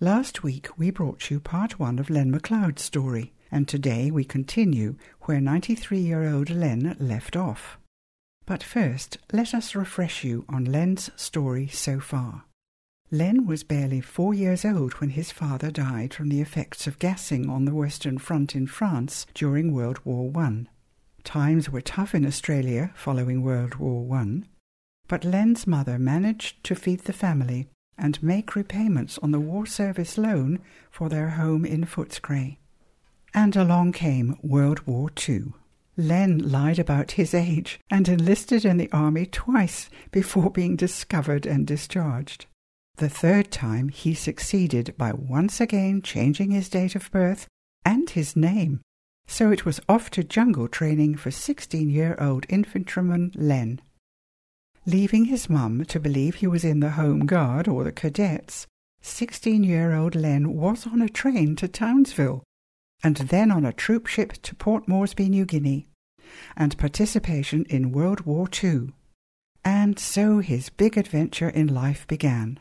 Last week we brought you part one of Len McLeod's story, and today we continue where 93 year old Len left off. But first, let us refresh you on Len's story so far. Len was barely four years old when his father died from the effects of gassing on the Western Front in France during World War One. Times were tough in Australia following World War One, but Len's mother managed to feed the family and make repayments on the war service loan for their home in Footscray. And along came World War II. Len lied about his age and enlisted in the army twice before being discovered and discharged. The third time he succeeded by once again changing his date of birth and his name. So it was off to jungle training for 16 year old infantryman Len. Leaving his mum to believe he was in the Home Guard or the Cadets, 16 year old Len was on a train to Townsville and then on a troop ship to Port Moresby, New Guinea, and participation in World War II. And so his big adventure in life began.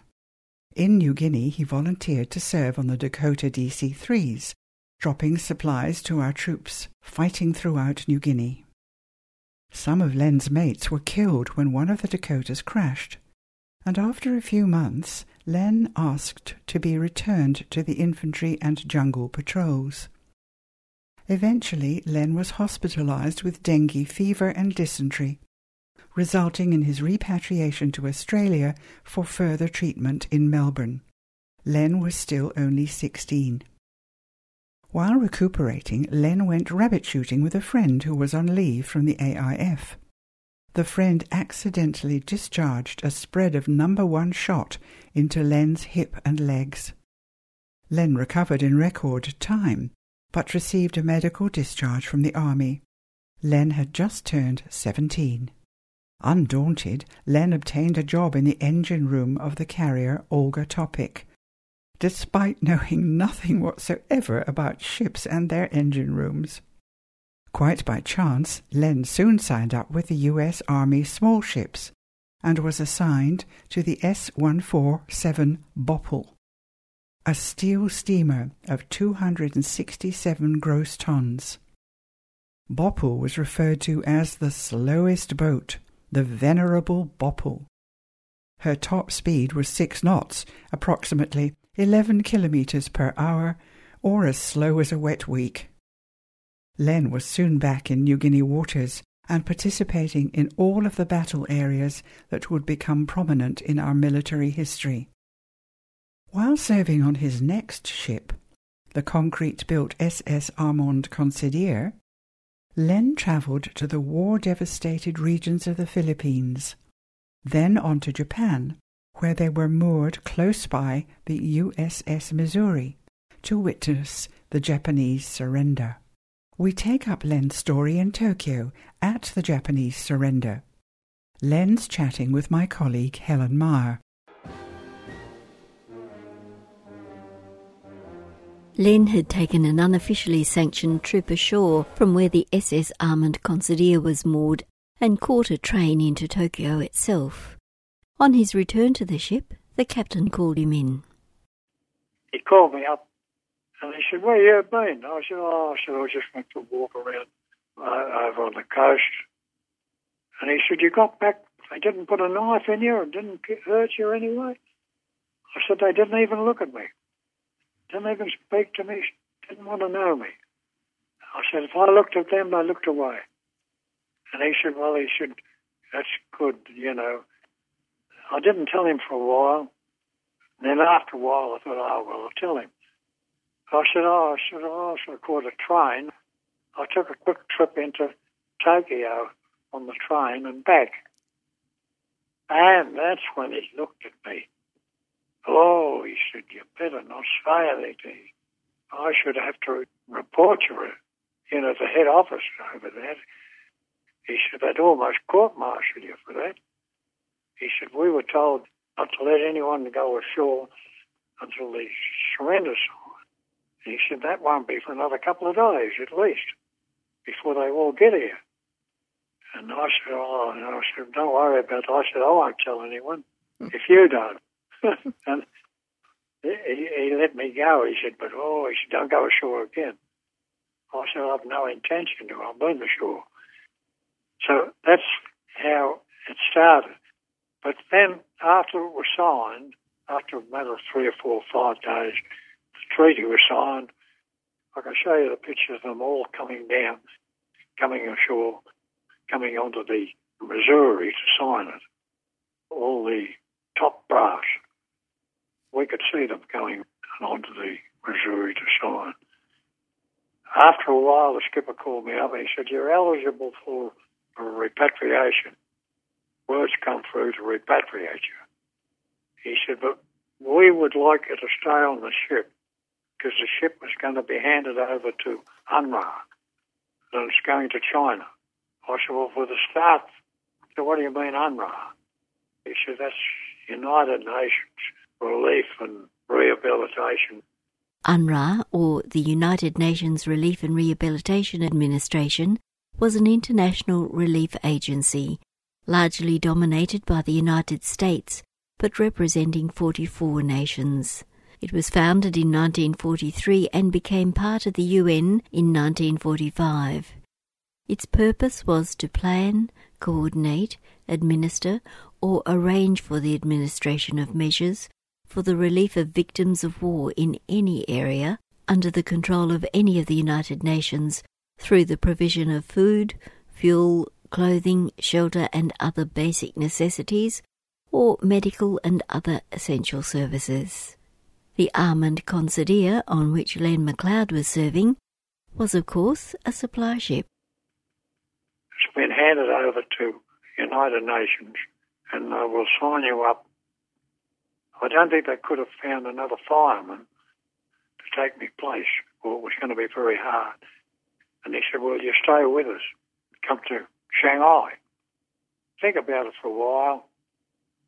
In New Guinea, he volunteered to serve on the Dakota DC 3s, dropping supplies to our troops fighting throughout New Guinea. Some of Len's mates were killed when one of the Dakotas crashed, and after a few months, Len asked to be returned to the infantry and jungle patrols. Eventually, Len was hospitalized with dengue fever and dysentery, resulting in his repatriation to Australia for further treatment in Melbourne. Len was still only 16. While recuperating, Len went rabbit shooting with a friend who was on leave from the AIF. The friend accidentally discharged a spread of number one shot into Len's hip and legs. Len recovered in record time, but received a medical discharge from the army. Len had just turned seventeen. Undaunted, Len obtained a job in the engine room of the carrier Olga Topic, despite knowing nothing whatsoever about ships and their engine rooms. Quite by chance, Len soon signed up with the U.S. Army small ships and was assigned to the S 147 Bopple, a steel steamer of 267 gross tons. Bopple was referred to as the slowest boat, the venerable Bopple. Her top speed was six knots, approximately 11 kilometres per hour, or as slow as a wet week. Len was soon back in New Guinea waters and participating in all of the battle areas that would become prominent in our military history. While serving on his next ship, the concrete built SS Armand Considere, Len travelled to the war devastated regions of the Philippines, then on to Japan, where they were moored close by the USS Missouri to witness the Japanese surrender. We take up Len's story in Tokyo at the Japanese surrender. Len's chatting with my colleague Helen Meyer. Len had taken an unofficially sanctioned trip ashore from where the SS Armand Considere was moored and caught a train into Tokyo itself. On his return to the ship, the captain called him in. He called me up and he said, Where you been? I said, Oh, I said, I just went to walk around uh, over on the coast. And he said, You got back, they didn't put a knife in you and didn't hurt you anyway? I said, They didn't even look at me, didn't even speak to me, didn't want to know me. I said, If I looked at them, they looked away. And he said, Well, he said, That's good, you know. I didn't tell him for a while. Then after a while, I thought, oh, well, I'll tell him. I said, oh, I said, oh, I caught a train. I took a quick trip into Tokyo on the train and back. And that's when he looked at me. Oh, he said, you better not say anything. I should have to report you, you know, the head office over that. He said, they'd almost court-martial you for that. He said, We were told not to let anyone go ashore until the surrender sign. He said, That won't be for another couple of days at least before they all get here. And I said, Oh, and I said, Don't worry about it. I said, I won't tell anyone if you don't. and he, he let me go. He said, but oh, he said, don't go ashore again. I said, I've no intention to. I've been ashore. So that's how it started. But then after it was signed, after a matter of three or four or five days, the treaty was signed. I can show you the pictures of them all coming down, coming ashore, coming onto the Missouri to sign it. All the top brass. We could see them going onto the Missouri to sign. After a while, the skipper called me up and he said, You're eligible for repatriation. Words come through to repatriate you. He said, But we would like you to stay on the ship because the ship was going to be handed over to UNRRA and it's going to China. I said, Well, for the start, so what do you mean UNRRA? He said, That's United Nations Relief and Rehabilitation UNRRA, or the United Nations Relief and Rehabilitation Administration, was an international relief agency, largely dominated by the United States, but representing 44 nations. It was founded in 1943 and became part of the UN in 1945. Its purpose was to plan, coordinate, administer, or arrange for the administration of measures for the relief of victims of war in any area under the control of any of the United Nations through the provision of food, fuel, clothing, shelter, and other basic necessities, or medical and other essential services. The Armand Considere, on which Len McLeod was serving, was of course a supply ship. It's been handed over to United Nations and they will sign you up I don't think they could have found another fireman to take me place, or it was going to be very hard. And he said, Well, you stay with us, come to Shanghai. Think about it for a while.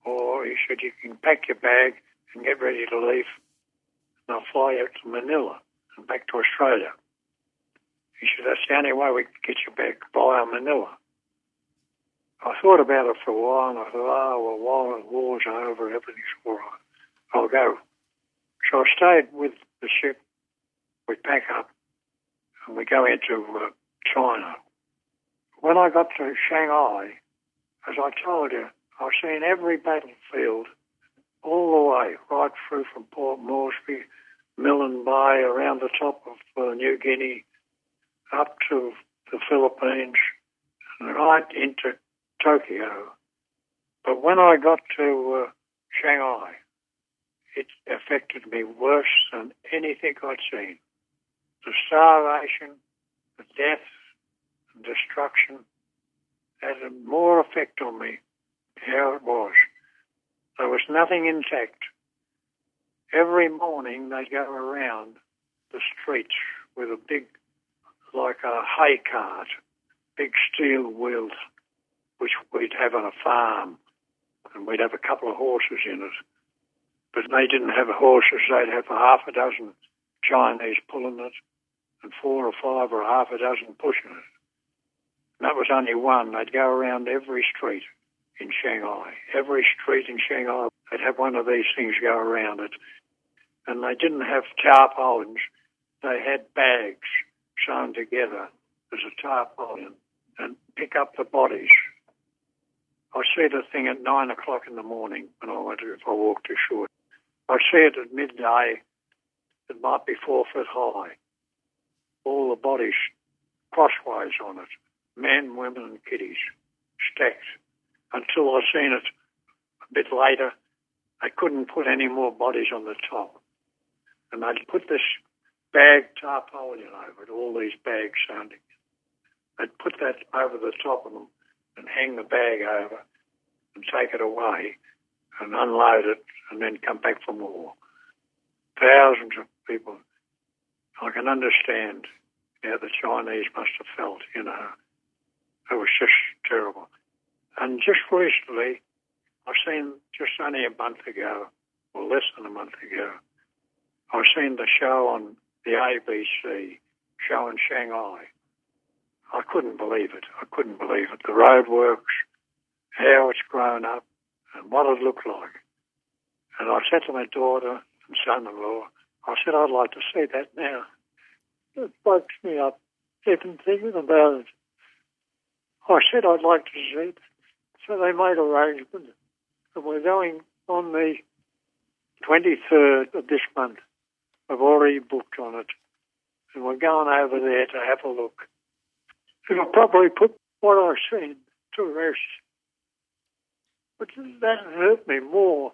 Or he said, You can pack your bag and get ready to leave. And I'll fly you to Manila and back to Australia. He said, That's the only way we can get you back via Manila. I thought about it for a while and I thought, oh, well, while the war's over, everything's all right. I'll go. So I stayed with the ship. We pack up and we go into uh, China. When I got to Shanghai, as I told you, I've seen every battlefield all the way, right through from Port Moresby, Milne Bay, around the top of uh, New Guinea, up to the Philippines, and right into Tokyo. But when I got to uh, Shanghai, it affected me worse than anything I'd seen. The starvation, the death, and destruction had a more effect on me how it was. There was nothing intact. Every morning they go around the streets with a big, like a hay cart, big steel wheels which we'd have on a farm, and we'd have a couple of horses in it. But they didn't have horses, they'd have half a dozen Chinese pulling it, and four or five or half a dozen pushing it. That was only one. They'd go around every street in Shanghai. Every street in Shanghai, they'd have one of these things go around it. And they didn't have tarpaulins, they had bags sewn together as a tarpaulin and pick up the bodies I see the thing at nine o'clock in the morning when I went if I walked ashore. I see it at midday. It might be four foot high. All the bodies crosswise on it, men, women, and kiddies, stacked. Until I seen it a bit later, they couldn't put any more bodies on the top, and they'd put this bag tarpaulin over it, all these bags sounding. They'd put that over the top of them and hang the bag over and take it away and unload it and then come back for more. Thousands of people. I can understand how the Chinese must have felt, you know. It was just terrible. And just recently, I've seen just only a month ago, or less than a month ago, I've seen the show on the ABC, show in Shanghai. I couldn't believe it. I couldn't believe it. The roadworks, how it's grown up, and what it looked like. And I said to my daughter, and son-in-law. I said, I'd like to see that now. It wakes me up even thinking about it. Oh, I said I'd like to see it. So they made arrangements, and we're going on the 23rd of this month. I've already booked on it, and we're going over there to have a look. It'll probably put what I've seen to rest. But that hurt me more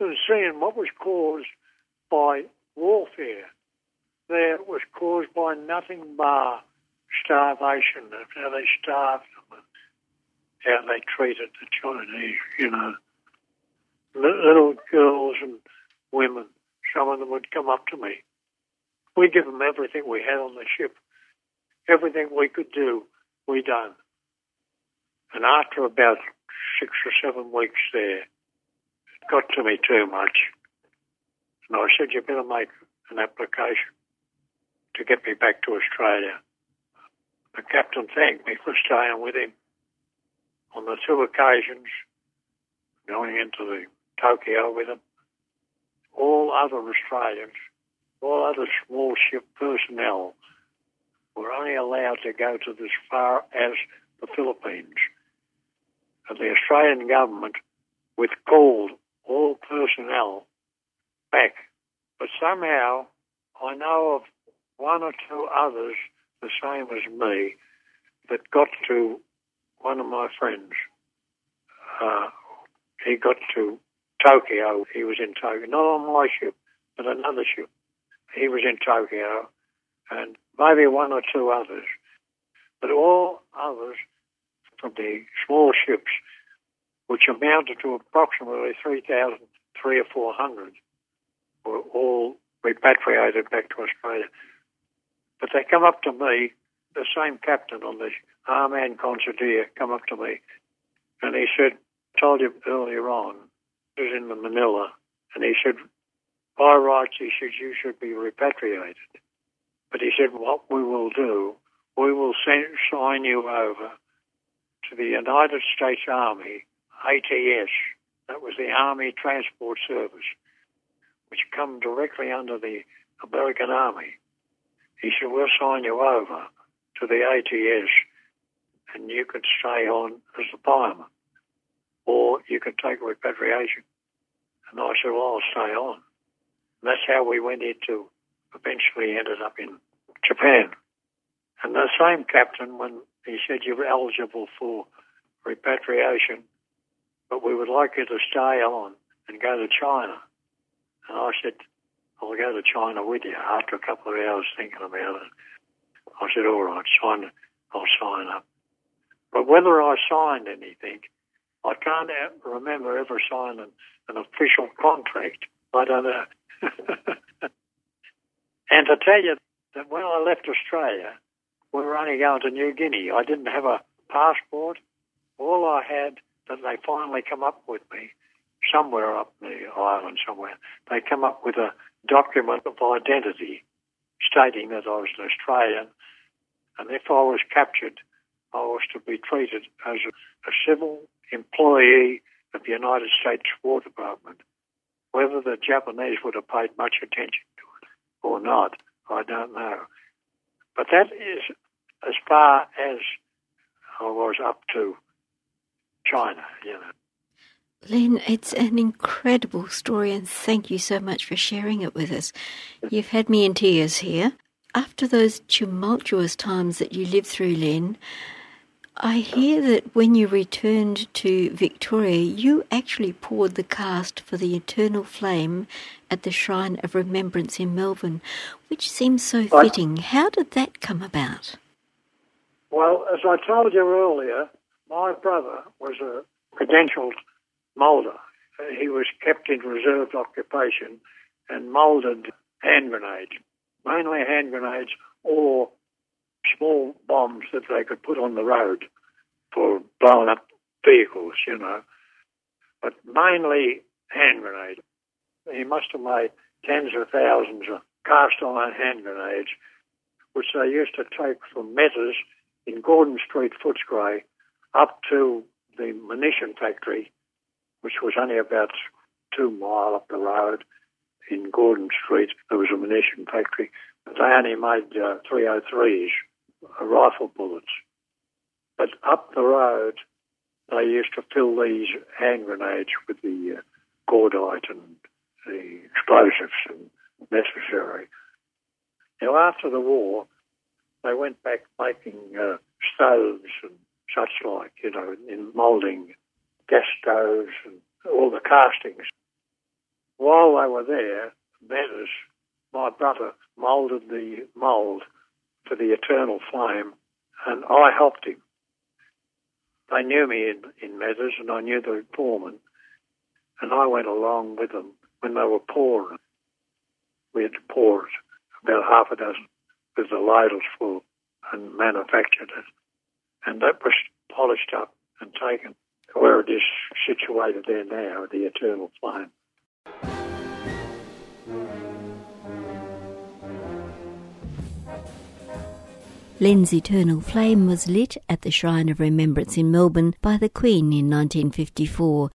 than seeing what was caused by warfare. There was caused by nothing but starvation, how they starved them, and how they treated the Chinese, you know. Little girls and women, some of them would come up to me. We give them everything we had on the ship. Everything we could do, we done. And after about six or seven weeks there, it got to me too much. And I said, you better make an application to get me back to Australia. The captain thanked me for staying with him on the two occasions going into the Tokyo with him. All other Australians, all other small ship personnel were only allowed to go to as far as the Philippines. And the Australian government withcalled all personnel back. But somehow I know of one or two others the same as me that got to one of my friends. Uh, he got to Tokyo. He was in Tokyo, not on my ship, but another ship. He was in Tokyo, and maybe one or two others. But all others from the small ships, which amounted to approximately 3,000, three or 400, were all repatriated back to Australia. But they come up to me, the same captain on the Armand Considere come up to me, and he said, told you earlier on, it was in the Manila, and he said, by rights, he said, you should be repatriated. But he said, what we will do, we will send, sign you over to the United States Army, ATS, that was the Army Transport Service, which come directly under the American Army. He said, we'll sign you over to the ATS and you could stay on as a fireman or you could take repatriation. And I said, well, I'll stay on. And that's how we went into, eventually ended up in Japan. And the same captain, when he said you're eligible for repatriation, but we would like you to stay on and go to China. And I said, I'll go to China with you after a couple of hours thinking about it. I said, all right, sign, I'll sign up. But whether I signed anything, I can't remember ever signing an official contract. I don't know. and to tell you that when I left Australia, we were only going to New Guinea. I didn't have a passport. All I had that they finally come up with me somewhere up the island somewhere. They come up with a document of identity stating that I was an Australian, and if I was captured, I was to be treated as a, a civil employee of the United States War Department. Whether the Japanese would have paid much attention to it or not, I don't know. But that is as far as I was up to China, you know. Len, it's an incredible story, and thank you so much for sharing it with us. You've had me in tears here. After those tumultuous times that you lived through, Len, I hear that when you returned to Victoria, you actually poured the cast for the Eternal Flame at the Shrine of Remembrance in Melbourne, which seems so fitting. How did that come about? Well, as I told you earlier, my brother was a credentialed moulder. He was kept in reserved occupation and moulded hand grenades, mainly hand grenades or small bombs that they could put on the road for blowing up vehicles, you know, but mainly hand grenades. He must have made tens of thousands of cast iron hand grenades, which they used to take from Metters in Gordon Street, Footscray, up to the munition factory which was only about two mile up the road. in Gordon Street. There was a munition factory. But they only made uh, 303s, uh, rifle bullets. But up the road, they used to fill these hand grenades with the uh, cordite and the explosives and necessary. Now, after the war, they went back making uh, stoves and such like, you know, in moulding gas stoves and all the castings. While they were there, Metters, my brother, moulded the mould for the eternal flame, and I helped him. They knew me in, in Metters, and I knew the foreman, and I went along with them when they were pouring. We had to pour about half a dozen, with the ladles full, and manufactured it. And that was polished up and taken where it is situated there now, the eternal flame. Len's eternal flame was lit at the Shrine of Remembrance in Melbourne by the Queen in 1954.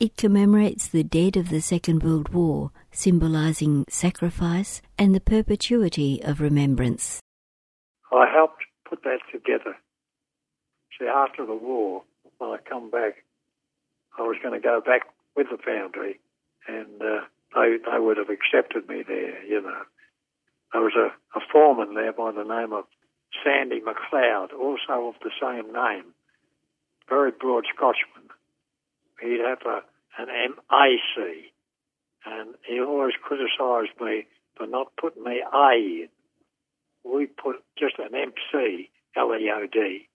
It commemorates the dead of the Second World War, symbolising sacrifice and the perpetuity of remembrance. I helped put that together. See, after the war, when I come back, I was going to go back with the foundry, and uh, they they would have accepted me there. You know, there was a, a foreman there by the name of Sandy McLeod, also of the same name, very broad Scotchman. He'd have a, an MAC, and he always criticised me for not putting the A in. We put just an MC, L-E-O-D,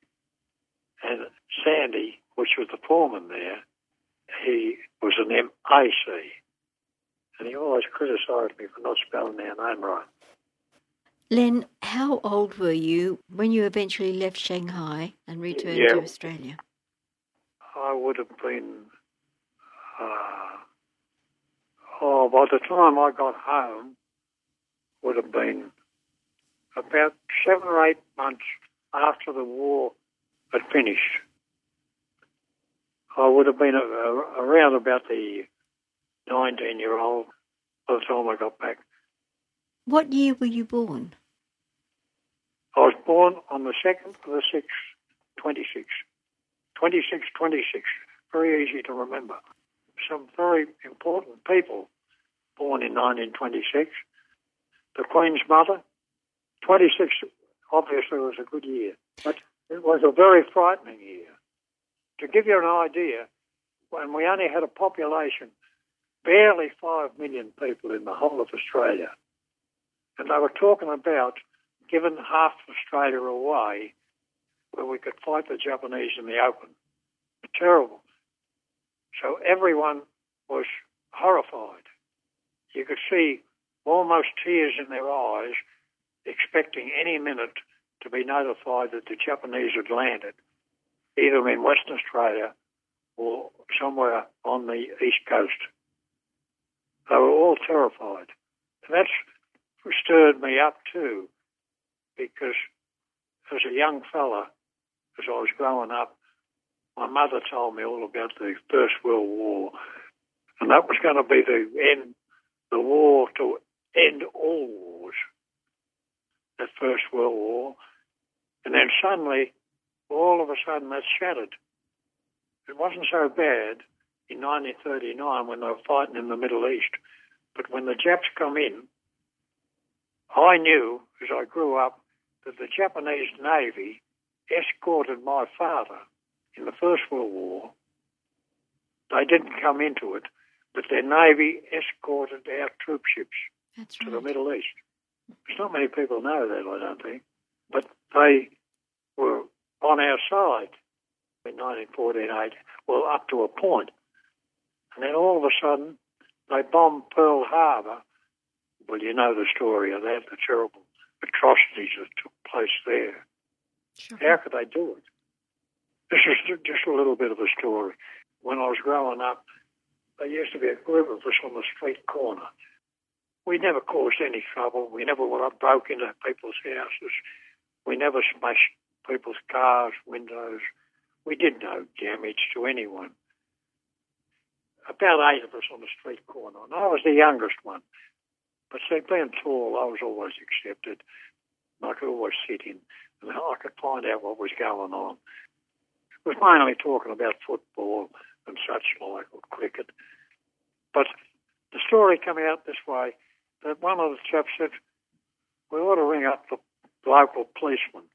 and Sandy, which was the foreman there, he was an MAC, and he always criticised me for not spelling our name right. Len, how old were you when you eventually left Shanghai and returned Yeah. to Australia? I would have been, uh, oh, by the time I got home, would have been about seven or eight months after the war had finished. I would have been a, a, around about the 19 year old by the time I got back. What year were you born? I was born on the 2nd of the 6th, 26. 26, 26. Very easy to remember. Some very important people born in 1926. The Queen's mother. 26 obviously was a good year, but it was a very frightening year. To give you an idea, when we only had a population, barely 5 million people in the whole of Australia, and they were talking about giving half Australia away where we could fight the Japanese in the open. Terrible. So everyone was horrified. You could see almost tears in their eyes, expecting any minute to be notified that the Japanese had landed, either in Western Australia or somewhere on the east coast. They were all terrified. And that's stirred me up too, because as a young fella, as I was growing up, my mother told me all about the First World War, and that was going to be the end, the war to end all wars. That First World War, and then suddenly, all of a sudden, that shattered. It wasn't so bad in 1939 when they were fighting in the Middle East, but when the Japs come in, I knew as I grew up that the Japanese Navy escorted my father in the First World War. They didn't come into it, but their Navy escorted our troop ships That's to the Middle East. There's not many people know that, I don't think, but they were on our side in 1948, well, up to a point. And then all of a sudden, they bombed Pearl Harbor. Well, you know the story of that, the terrible atrocities that took place there. How could they do it? This is just a little bit of a story. When I was growing up, there used to be a group of us on the street corner. We never caused any trouble. We never broke into people's houses. We never smashed people's cars, windows. We did no damage to anyone. About eight of us on the street corner, and I was the youngest one. But see, being tall, I was always accepted. I could always sit in and I could find out what was going on. It was mainly talking about football and such like, or cricket. But the story came out this way that one of the chaps said, we ought to ring up the local policeman.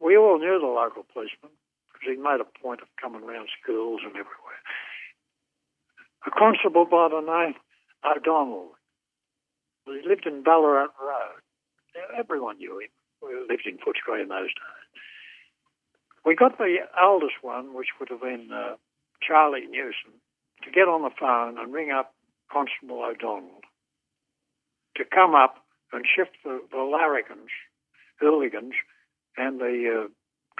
We all knew the local policeman because he made a point of coming around schools and everywhere. A constable by the name O'Donnell. He lived in Ballarat Road. Everyone knew him. We lived in Footscray in those days. We got the oldest one, which would have been uh, Charlie Newson, to get on the phone and ring up Constable O'Donnell to come up and shift the, the larrigans, hooligans, and the uh,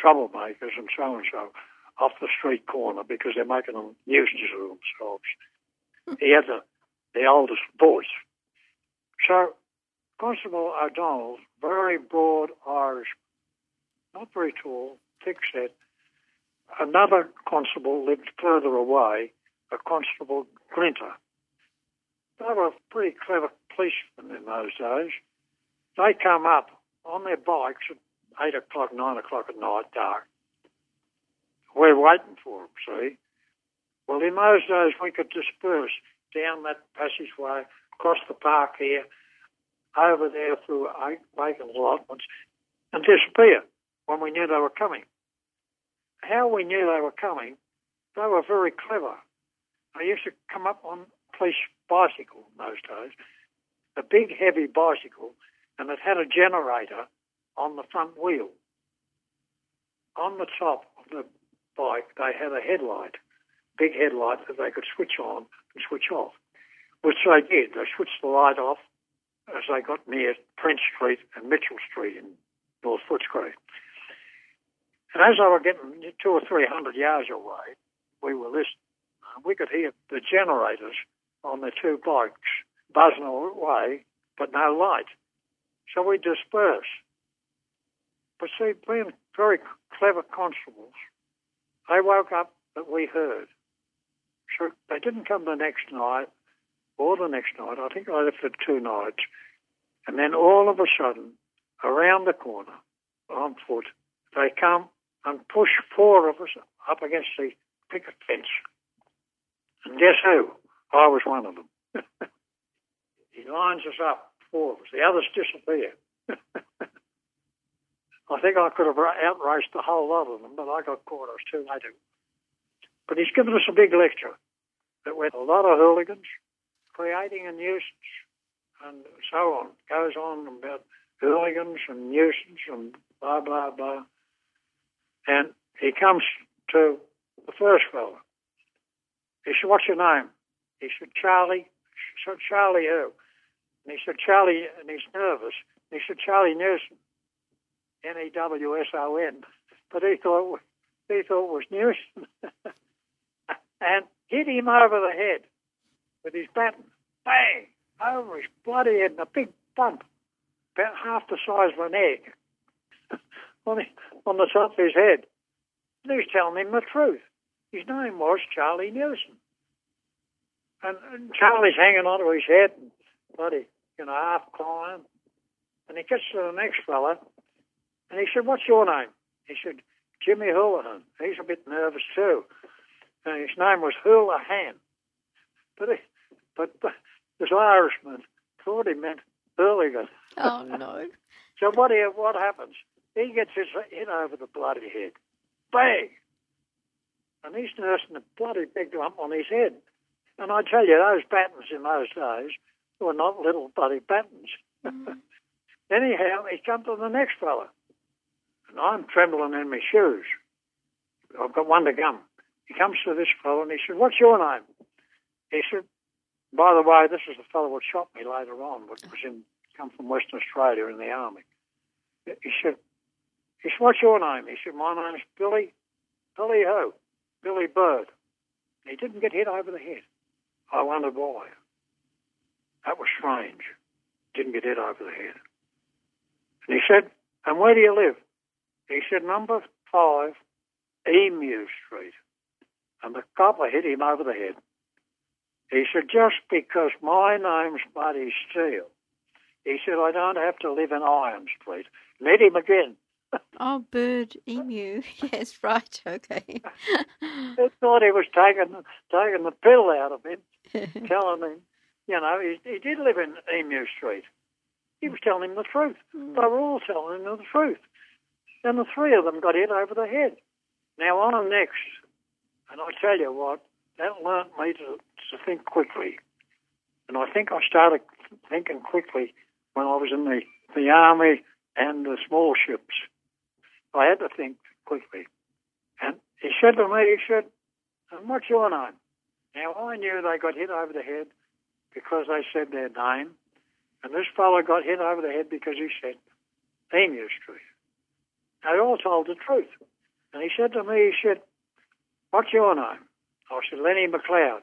troublemakers and so and so off the street corner because they're making a nuisance of themselves. he had the, the oldest voice. So Constable O'Donnell, very broad Irish, not very tall, thick set. Another constable lived further away, a Constable Glinter. They were pretty clever policemen in those days. They come up on their bikes at 8 o'clock, 9 o'clock at night, dark. We're waiting for them, see? Well, in those days, we could disperse down that passageway, across the park here, over there through vacant allotments, and disappear when we knew they were coming. How we knew they were coming, they were very clever. They used to come up on police bicycle in those days, a big heavy bicycle, and it had a generator on the front wheel. On the top of the bike, they had a headlight, big headlight that they could switch on and switch off, which they did. They switched the light off as they got near Prince Street and Mitchell Street in North Footscray. And as they were getting two or three hundred yards away, we were listening. We could hear the generators on the two bikes buzzing away, but no light. So we dispersed. But see, being very clever constables, they woke up that we heard. So they didn't come the next night or the next night. I think I left for two nights. And then all of a sudden, around the corner, on foot, they come and push four of us up against the picket fence. And guess who? I was one of them. he lines us up, four of us. The others disappear. I think I could have outraced the whole lot of them, but I got caught. I was too late. But he's given us a big lecture that with a lot of hooligans creating a nuisance and so on. Goes on about hooligans and nuisance and blah, blah, blah. And he comes to the first fellow. He said, What's your name? He said, Charlie. He said, Charlie who? And he said, Charlie, and he's nervous. He said, Charlie Newson. N E W S O N. But he thought he thought it was Newson. and hit him over the head with his baton. Bang! Over his bloody head and a big bump, about half the size of an egg, on, the, on the top of his head. And he was telling him the truth. His name was Charlie Newson. And, and Charlie's hanging onto his head and bloody, you know, half crying. And he gets to the next fella and he said, What's your name? He said, Jimmy Houlihan. He's a bit nervous too. And his name was Houlihan. But, he, but this Irishman thought he meant hooligan. Oh, no. so what, he, what happens? He gets his hit over the bloody head. Bang! And he's nursing a bloody big lump on his head. And I tell you, those batons in those days were not little bloody batons. Mm. Anyhow, he comes to the next fella. And I'm trembling in my shoes. I've got one to come. He comes to this fellow and he said, What's your name? He said, By the way, this is the fellow who shot me later on, but was in come from Western Australia in the army. He said, he said, What's your name? He said, My name's Billy. Billy who? Billy Bird. He didn't get hit over the head. I wondered why. That was strange. Didn't get hit over the head. And he said, And where do you live? He said, Number five, Emu Street. And the copper hit him over the head. He said, just because my name's Buddy Steele, he said, I don't have to live in Iron Street. Let him again. Oh, bird, emu. Yes, right, okay. I thought he was taking, taking the pill out of him, telling him, you know, he, he did live in Emu Street. He was telling him the truth. Hmm. They were all telling him the truth. And the three of them got hit over the head. Now I'm next. And I tell you what, that learnt me to, to think quickly. And I think I started thinking quickly when I was in the, the army and the small ships. I had to think quickly. And he said to me, he said, and what's your name? Now I knew they got hit over the head because they said their name. And this fellow got hit over the head because he said Emu Street. They all told the truth. And he said to me, he said, What's your name? I said, Lenny McLeod.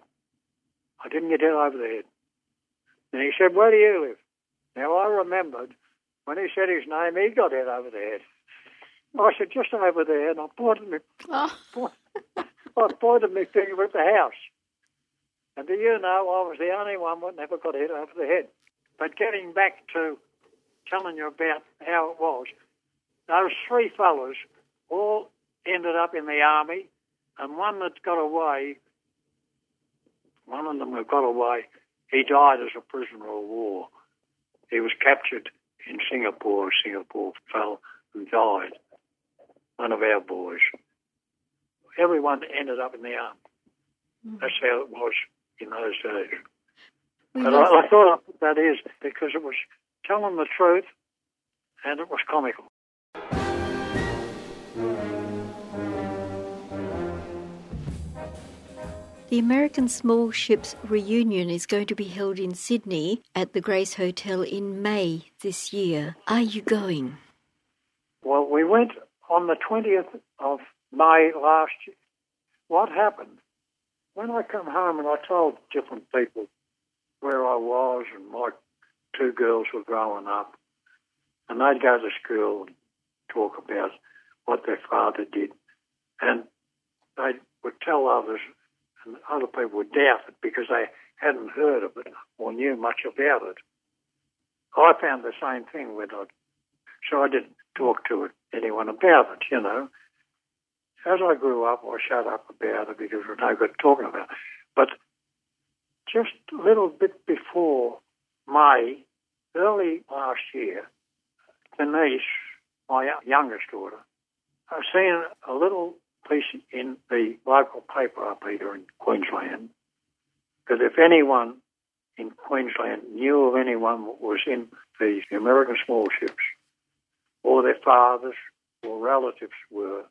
I didn't get hit over the head. And he said, Where do you live? Now I remembered when he said his name, he got hit over the head. I said, Just over there. And I pointed me, Oh, I pointed my finger at the house. And do you know, I was the only one that never got hit over the head. But getting back to telling you about how it was, those three fellows all ended up in the army, and one that got away, one of them that got away, he died as a prisoner of war. He was captured in Singapore. Singapore fell and died. One of our boys. Everyone ended up in the army. Hmm. That's how it was in those days. we But I, I thought put that is because it was telling the truth and it was comical. The American Small Ships Reunion is going to be held in Sydney at the Grace Hotel in May this year. Are you going? Well, we went on the 20th of May last year. What happened? When I come home and I told different people where I was and my two girls were growing up, and they'd go to school and talk about what their father did, and they would tell others, and other people would doubt it because they hadn't heard of it or knew much about it. I found the same thing with I so I didn't talk to anyone about it, you know. As I grew up, I shut up about it because we're no good talking about it. But just a little bit before May, early last year, Denise, my youngest daughter, I've seen a little piece in the local paper up here in Queensland that if anyone in Queensland knew of anyone that was in the American small ships, or their fathers or relatives were,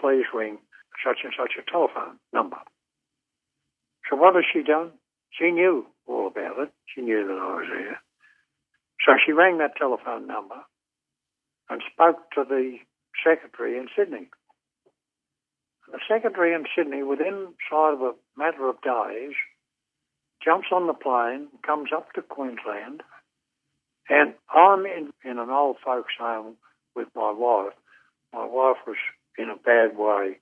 please ring such and such a telephone number. So what has she done? She knew all about it. She knew that I was there. So she rang that telephone number and spoke to the secretary in Sydney. The secretary in Sydney, within sight of a matter of days, jumps on the plane, comes up to Queensland, and I'm in, in an old folks' home with my wife. My wife was in a bad way.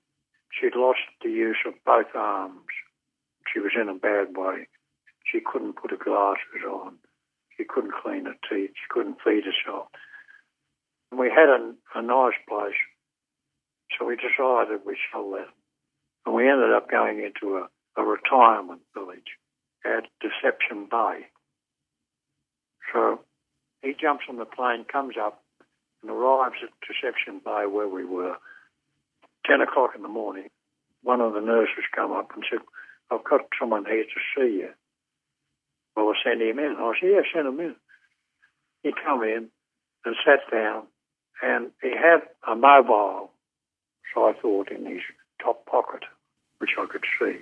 She'd lost the use of both arms. She was in a bad way. She couldn't put her glasses on. She couldn't clean her teeth. She couldn't feed herself. And we had a, a nice place. So we decided we sell that. And we ended up going into a, a retirement village at Deception Bay. So he jumps on the plane, comes up, and arrives at Deception Bay where we were. 10 o'clock in the morning, one of the nurses come up and said, I've got someone here to see you. Well, I send him in. I said, yeah, send him in. He come in and sat down, and he had a mobile, so I thought, in his top pocket, which I could see.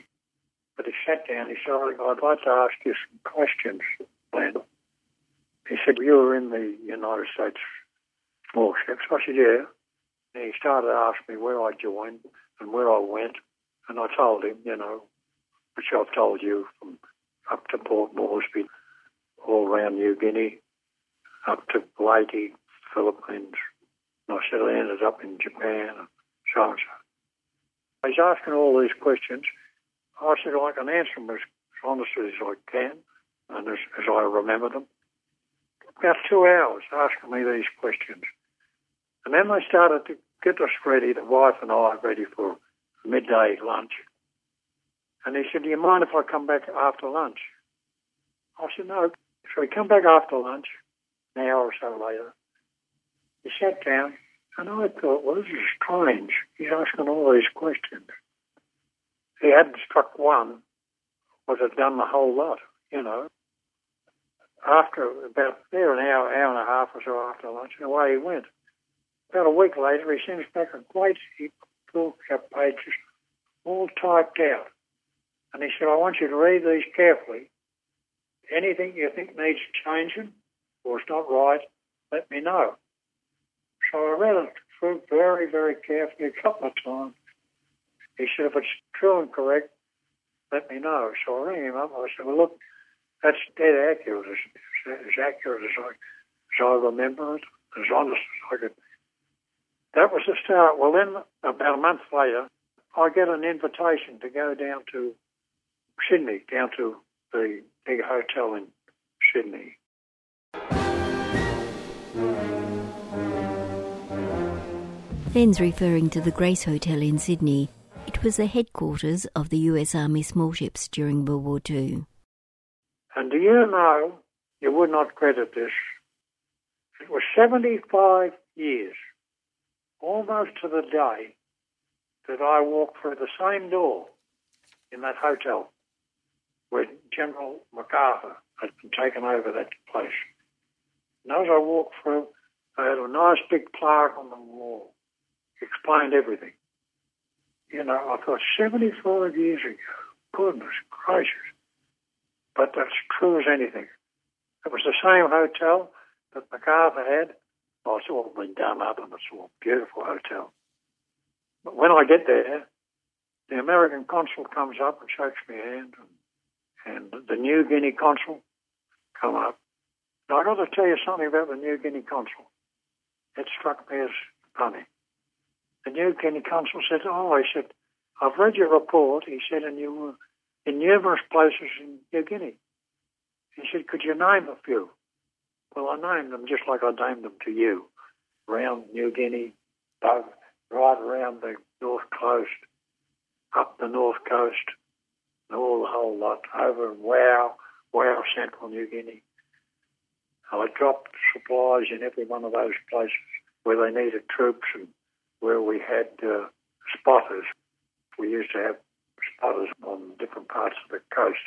But he sat down, he said, I'd like to ask you some questions, Len. He said, you were in the United States small ships. I said, yeah. He started asking me where I joined and where I went. And I told him, you know, which I've told you, from up to Port Moresby, all around New Guinea, up to Leyte, Philippines. And I said I ended up in Japan and so and so. He's asking all these questions. I said I can answer them as honestly as I can and as, as I remember them. About two hours asking me these questions. And then they started to get us ready, the wife and I, ready for midday lunch. And he said, Do you mind if I come back after lunch? I said, No. So he come back after lunch, an hour or so later. He sat down, and I thought, well, this is strange. He's asking all these questions. He hadn't struck one, was it done the whole lot, you know. After about there an hour, hour and a half or so after lunch, and away he went. About a week later, he sends back a great book of pages, all typed out. And he said, I want you to read these carefully. Anything you think needs changing or it's not right, let me know. So I read it through very, very carefully a couple of times. He said, if it's true and correct, let me know. So I rang him up. I said, well, look, that's dead accurate. It's, as accurate as I, as I remember it, as honest as I could. That was the start. Well, then, about a month later, I get an invitation to go down to Sydney, down to the big hotel in Sydney. Len's referring to the Grace Hotel in Sydney. It was the headquarters of the US Army small ships during World War II. And do you know, you would not credit this, it was 75 years, almost to the day, that I walked through the same door in that hotel where General MacArthur had been taken over that place. And as I walked through, I had a nice big plaque on the wall explained everything. You know, I thought 75 years ago, goodness gracious. But that's true as anything. It was the same hotel that MacArthur had. It's all been done up and it's all a beautiful hotel. But when I get there, the American consul comes up and shakes me hand, and, and the New Guinea consul come up. Now, i got to tell you something about the New Guinea consul. It struck me as funny. The New Guinea consul said, Oh, I said, I've read your report. He said, and you were in numerous places in New Guinea. He said, Could you name a few? Well, I named them just like I named them to you around New Guinea, right around the north coast, up the north coast, and all the whole lot, over in Wau, Wau, Central New Guinea. I dropped supplies in every one of those places where they needed troops and where we had uh, spotters. We used to have spotters on different parts of the coast,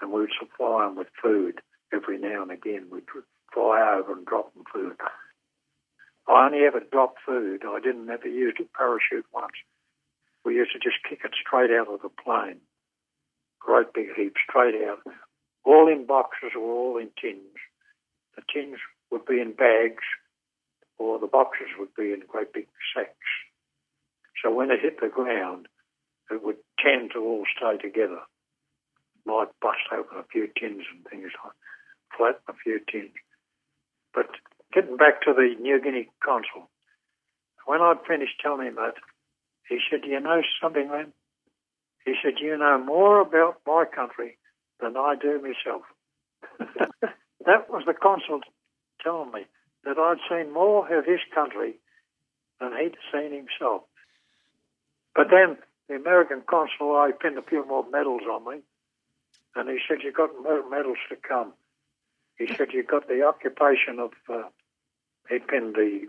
and we would supply them with food every now and again. We'd fly over and drop them food. I only ever dropped food. I didn't ever use a parachute once. We used to just kick it straight out of the plane. Great big heap straight out. All in boxes or all in tins. The tins would be in bags or the boxes would be in great big sacks. So when it hit the ground, it would tend to all stay together. Might bust open a few tins and things like flatten a few tins. But getting back to the New Guinea consul, when I'd finished telling him that, he said, you know something, Len? He said, You know more about my country than I do myself. that was the consul telling me that I'd seen more of his country than he'd seen himself. But then the American consul, I pinned a few more medals on me, and he said, You've got more medals to come. He said, You've got the occupation of, uh, he pinned the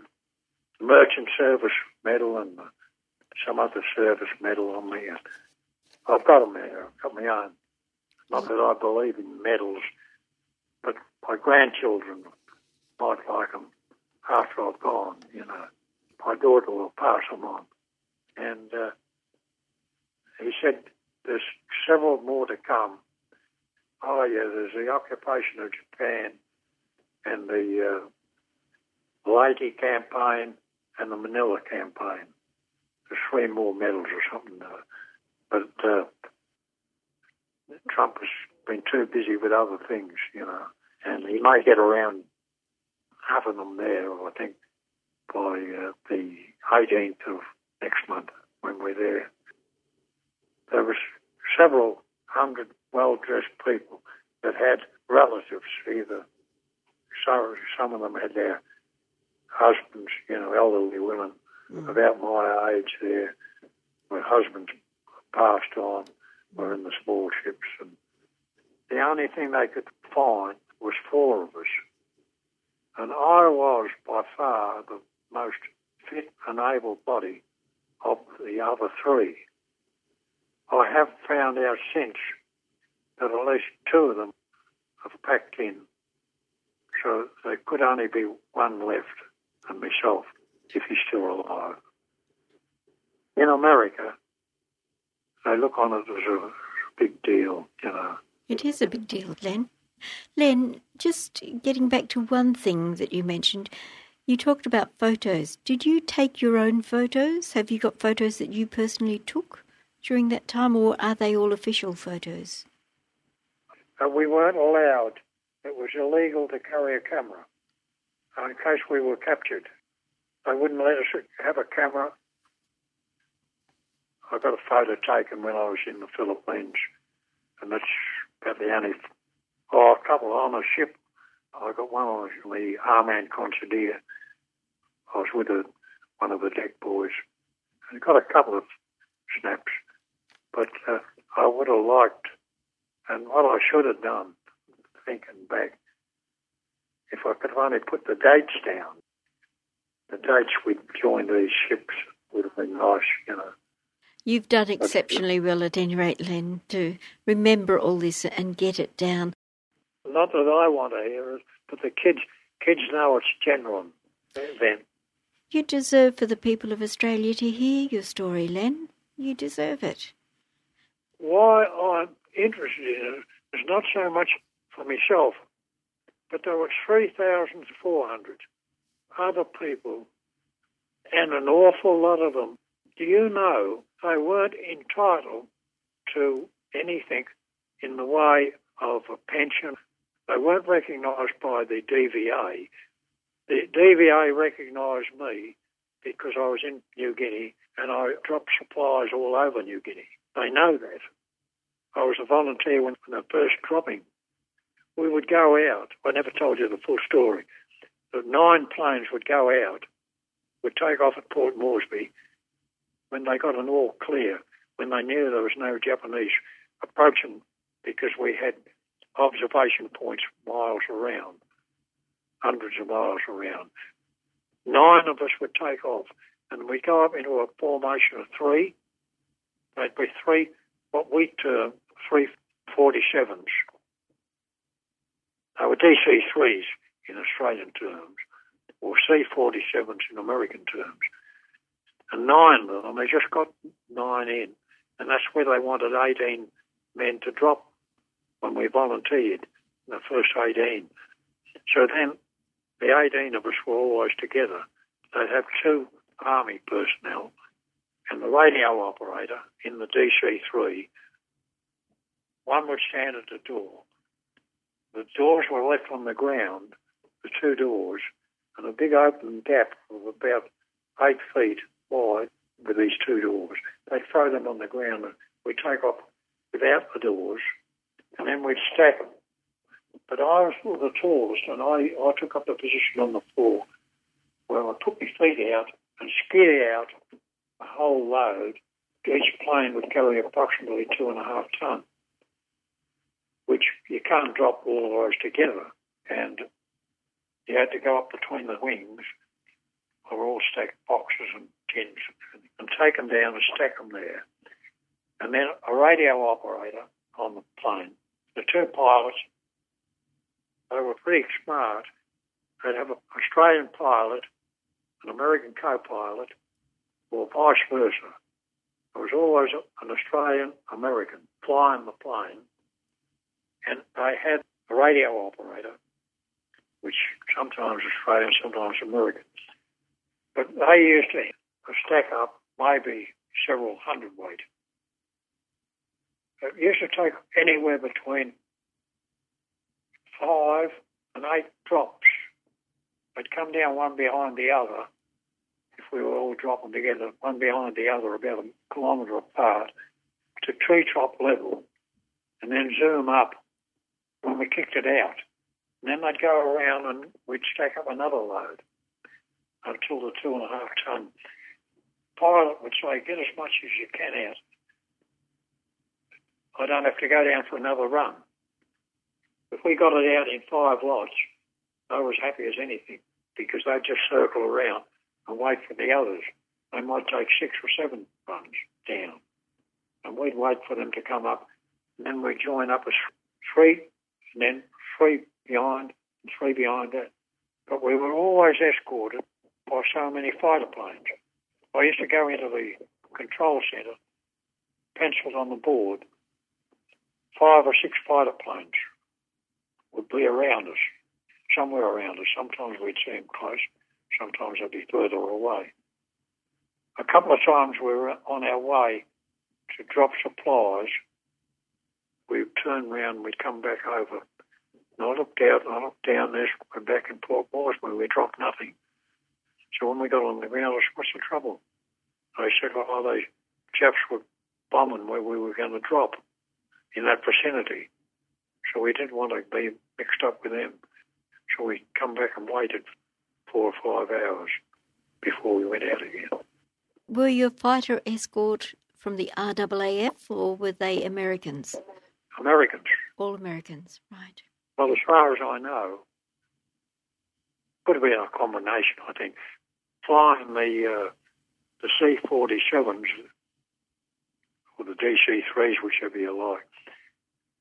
merchant service medal and uh, some other service medal on me. And I've got them there, I've got my own. Not that I believe in medals, but my grandchildren might like them after I've gone, you know. My daughter will pass them on. And uh, he said there's several more to come. Oh, yeah, there's the occupation of Japan and the uh, Leyte campaign and the Manila campaign. There's three more medals or something. Uh, but uh, Trump has been too busy with other things, you know, and he may get around half of them there, I think, by uh, the 18th of next month when we're there. There was several hundred well-dressed people that had relatives either. So some of them had their husbands, you know, elderly women mm. about my age there. My husbands passed on, were in the small ships, and the only thing they could find was four of us. And I was by far the most fit and able body of the other three. I have found out since that at least two of them have packed in. So there could only be one left, and myself, if he's still alive. In America, they look on it as a big deal, you know. It is a big deal, Len. Len, just getting back to one thing that you mentioned, you talked about photos. Did you take your own photos? Have you got photos that you personally took during that time, or are they all official photos? Uh, we weren't allowed. It was illegal to carry a camera in case we were captured. They wouldn't let us have a camera. I got a photo taken when I was in the Philippines, and that's about the only. Oh, a couple on a ship. I got one on the Armand Considere. I was with a, one of the deck boys, and got a couple of snaps. But uh, I would have liked and what I should have done, thinking back, if I could have only put the dates down, the dates we'd joined these ships would have been nice, you know. You've done exceptionally well at any rate, Len, to remember all this and get it down. Not that I want to hear it, but the kids kids know it's genuine then. You deserve for the people of Australia to hear your story, Len. You deserve it. Why I'm interested in it is not so much for myself, but there were 3,400 other people, and an awful lot of them. Do you know they weren't entitled to anything in the way of a pension? They weren't recognised by the DVA. The DVA recognised me because I was in New Guinea and I dropped supplies all over New Guinea. They know that. I was a volunteer when they first dropping. We would go out. I never told you the full story. The nine planes would go out, would take off at Port Moresby when they got an all clear, when they knew there was no Japanese approaching because we had observation points miles around, hundreds of miles around. Nine of us would take off and we'd go up into a formation of three. There'd be three, what we term 347s. They were DC3s in Australian terms, or C47s in American terms. And nine of them, they just got nine in. And that's where they wanted 18 men to drop when we volunteered, the first 18. So then the 18 of us were always together. They'd have two army personnel and the radio operator in the DC3 one would stand at the door. The doors were left on the ground, the two doors, and a big open gap of about eight feet wide with these two doors. They'd throw them on the ground and we'd take off without the doors and then we'd stack them. But I was the tallest and I, I took up the position on the floor where I put my feet out and skid out a whole load. Each plane would carry approximately two and a half ton which you can't drop all of those together. And you had to go up between the wings, or all stacked boxes and tins, and take them down and stack them there. And then a radio operator on the plane, the two pilots, they were pretty smart. They'd have an Australian pilot, an American co-pilot, or vice versa. There was always an Australian American flying the plane and I had a radio operator, which sometimes was Australian, sometimes American. But they used to stack up maybe several hundredweight. It used to take anywhere between five and eight drops. They'd come down one behind the other if we were all dropping together, one behind the other, about a kilometre apart, to tree top level and then zoom up when we kicked it out. And then they'd go around and we'd stack up another load until the two and a half ton pilot would say, get as much as you can out. I don't have to go down for another run. If we got it out in five lots, I was happy as anything because they'd just circle around and wait for the others. They might take six or seven runs down. And we'd wait for them to come up. And then we'd join up as three, and then three behind, and three behind that. But we were always escorted by so many fighter planes. I used to go into the control centre, penciled on the board, five or six fighter planes would be around us, somewhere around us. Sometimes we'd see them close, sometimes they'd be further away. A couple of times we were on our way to drop supplies. We'd turn round, we'd come back over. And I looked out, and I looked down, there, we're back in Port Moresby, we dropped nothing. So when we got on the ground, I said, what's the trouble? They said, oh, oh they chaps were bombing where we were going to drop in that vicinity. So we didn't want to be mixed up with them. So we come back and waited four or five hours before we went out again. Were you a fighter escort from the RAAF or were they Americans? Americans. All Americans, right. Well, as far as I know, could have been a combination, I think. Flying the uh, the C-47s or the DC-3s, whichever you like,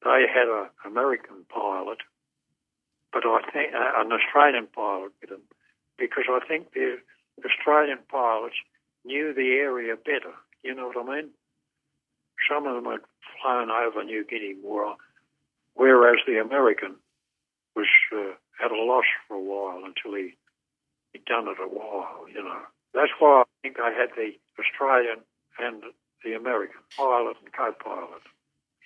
they had an American pilot, but I think uh, an Australian pilot with them, because I think the Australian pilots knew the area better. You know what I mean? Some of them had flown over New Guinea more, whereas the American was uh, at a loss for a while until he he'd done it a while. You know, that's why I think I had the Australian and the American pilot and co-pilot.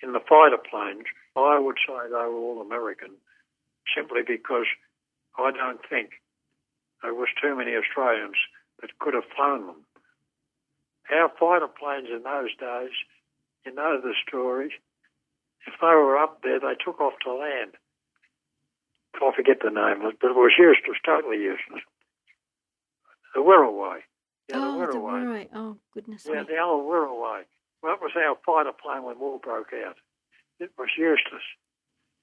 In the fighter planes, I would say they were all American, simply because I don't think there was too many Australians that could have flown them. Our fighter planes in those days, you know the story. If they were up there, they took off to land. I forget the name of it, but it was useless, totally useless. The Wirraway. Yeah, oh, the Wirraway. Oh, goodness Yeah, the old Wirraway. Well, that was our fighter plane when war broke out. It was useless.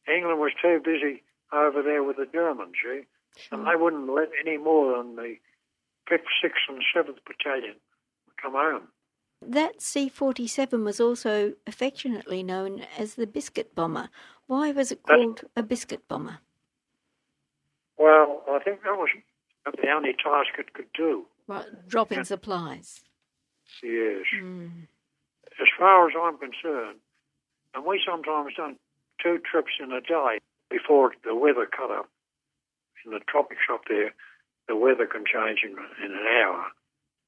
England was too busy over there with the Germans, see? Sure. And they wouldn't let any more than the 5th, 6th and 7th Battalion come home. That C 47 was also affectionately known as the biscuit bomber. Why was it called That's, a biscuit bomber? Well, I think that was the only task it could do. Right, dropping and, supplies. Yes. Mm. As far as I'm concerned, and we sometimes done two trips in a day before the weather cut up. In the tropics up there, the weather can change in, in an hour.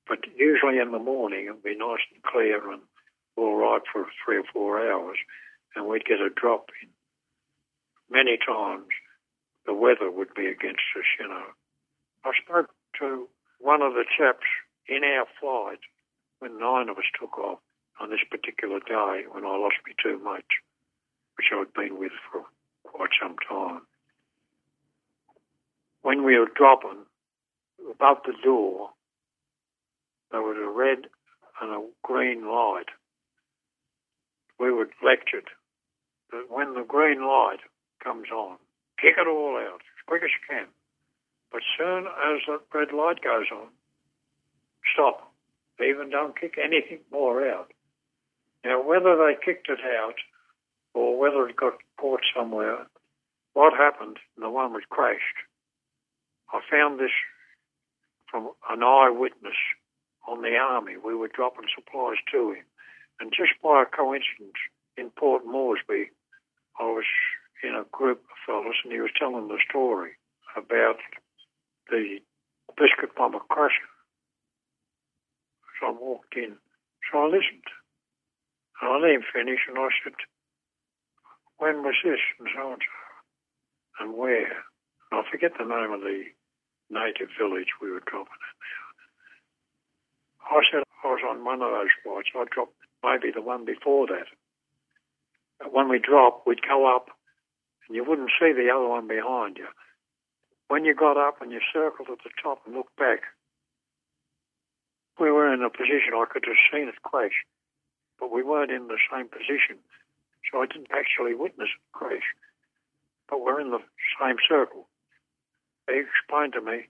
But usually in the morning, it'd be nice and clear and all right for three or four hours, and we'd get a drop in. Many times, the weather would be against us, you know. I spoke to one of the chaps in our flight when nine of us took off on this particular day when I lost my two mates, which I'd been with for quite some time. When we were dropping, above the door, there was a red and a green light. We were lectured that when the green light comes on, kick it all out as quick as you can. But soon as the red light goes on, stop. Even don't kick anything more out. Now, whether they kicked it out or whether it got caught somewhere, what happened, the one which crashed, I found this from an eyewitness on the army. We were dropping supplies to him. And just by a coincidence, in Port Moresby, I was in a group of fellows and he was telling the story about the biscuit bomber crashing. So I walked in. So I listened. And I let him finish and I said, when was this and so and so and where? And I forget the name of the native village we were dropping at now. I said I was on one of those flights. I dropped maybe the one before that. But when we dropped, we'd go up and you wouldn't see the other one behind you. When you got up and you circled at the top and looked back, we were in a position I could have seen it crash, but we weren't in the same position. So I didn't actually witness it crash, but we're in the same circle. He explained to me,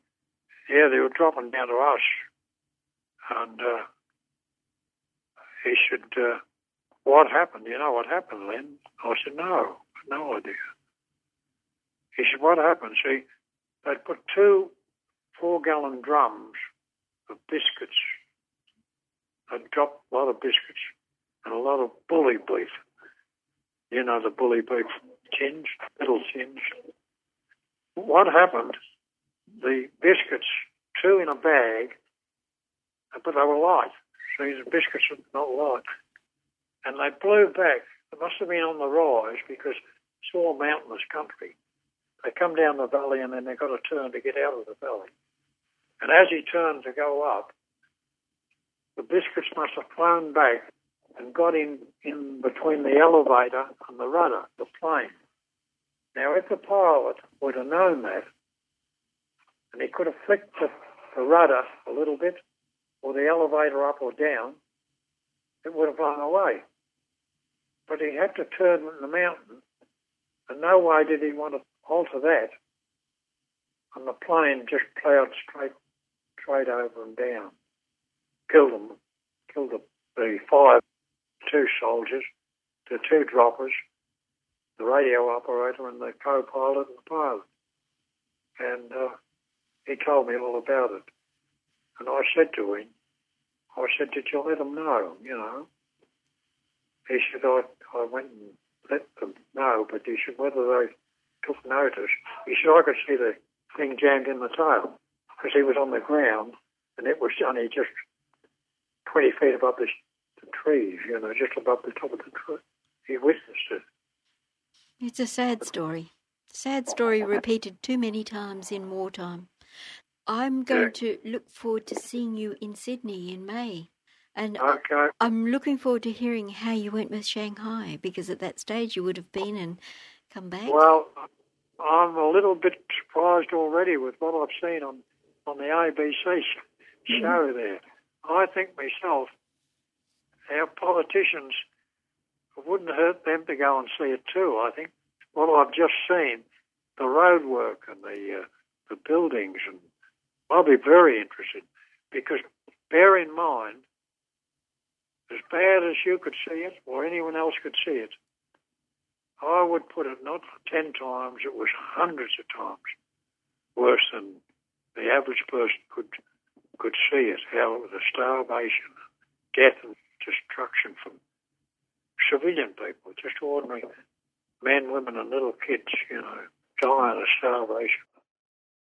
yeah, they were dropping down to us. And uh, he said, uh, what happened? You know what happened, Len? I said, no, no idea. He said, what happened? See, they'd put two four-gallon drums of biscuits. They'd drop a lot of biscuits and a lot of bully beef. You know the bully beef tins, little tins. What happened? The biscuits, two in a bag, but they were light. So the biscuits were not light. And they blew back. It must have been on the rise because it's all mountainous country. They come down the valley and then they've got to turn to get out of the valley. And as he turned to go up, the biscuits must have flown back and got in, in between the elevator and the rudder, the plane. Now, if the pilot would have known that, and he could have flicked the, the rudder a little bit, or the elevator up or down, it would have flown away. But he had to turn the mountain, and no way did he want to alter that. And the plane just ploughed straight, straight over and down, killed them, killed the, the five, two soldiers, the two droppers, the radio operator, and the co-pilot and the pilot. And uh, he told me all about it. And I said to him, I said, did you let them know, you know? He said, I, I went and let them know, but he said, whether they took notice, he said, I could see the thing jammed in the tail because he was on the ground and it was only just 20 feet above the, the trees, you know, just above the top of the tree. He witnessed it. It's a sad story. Sad story repeated too many times in wartime. I'm going yeah. to look forward to seeing you in Sydney in May. And okay. I'm looking forward to hearing how you went with Shanghai because at that stage you would have been and come back. Well, I'm a little bit surprised already with what I've seen on, on the ABC mm-hmm. show mm. there. I think myself, our politicians, it wouldn't hurt them to go and see it too. I think what I've just seen, the road work and the uh, the buildings and I'll be very interested because bear in mind, as bad as you could see it or anyone else could see it, I would put it not ten times, it was hundreds of times worse than the average person could could see it, how the starvation, death and destruction from civilian people, just ordinary men, women and little kids, you know, dying of starvation.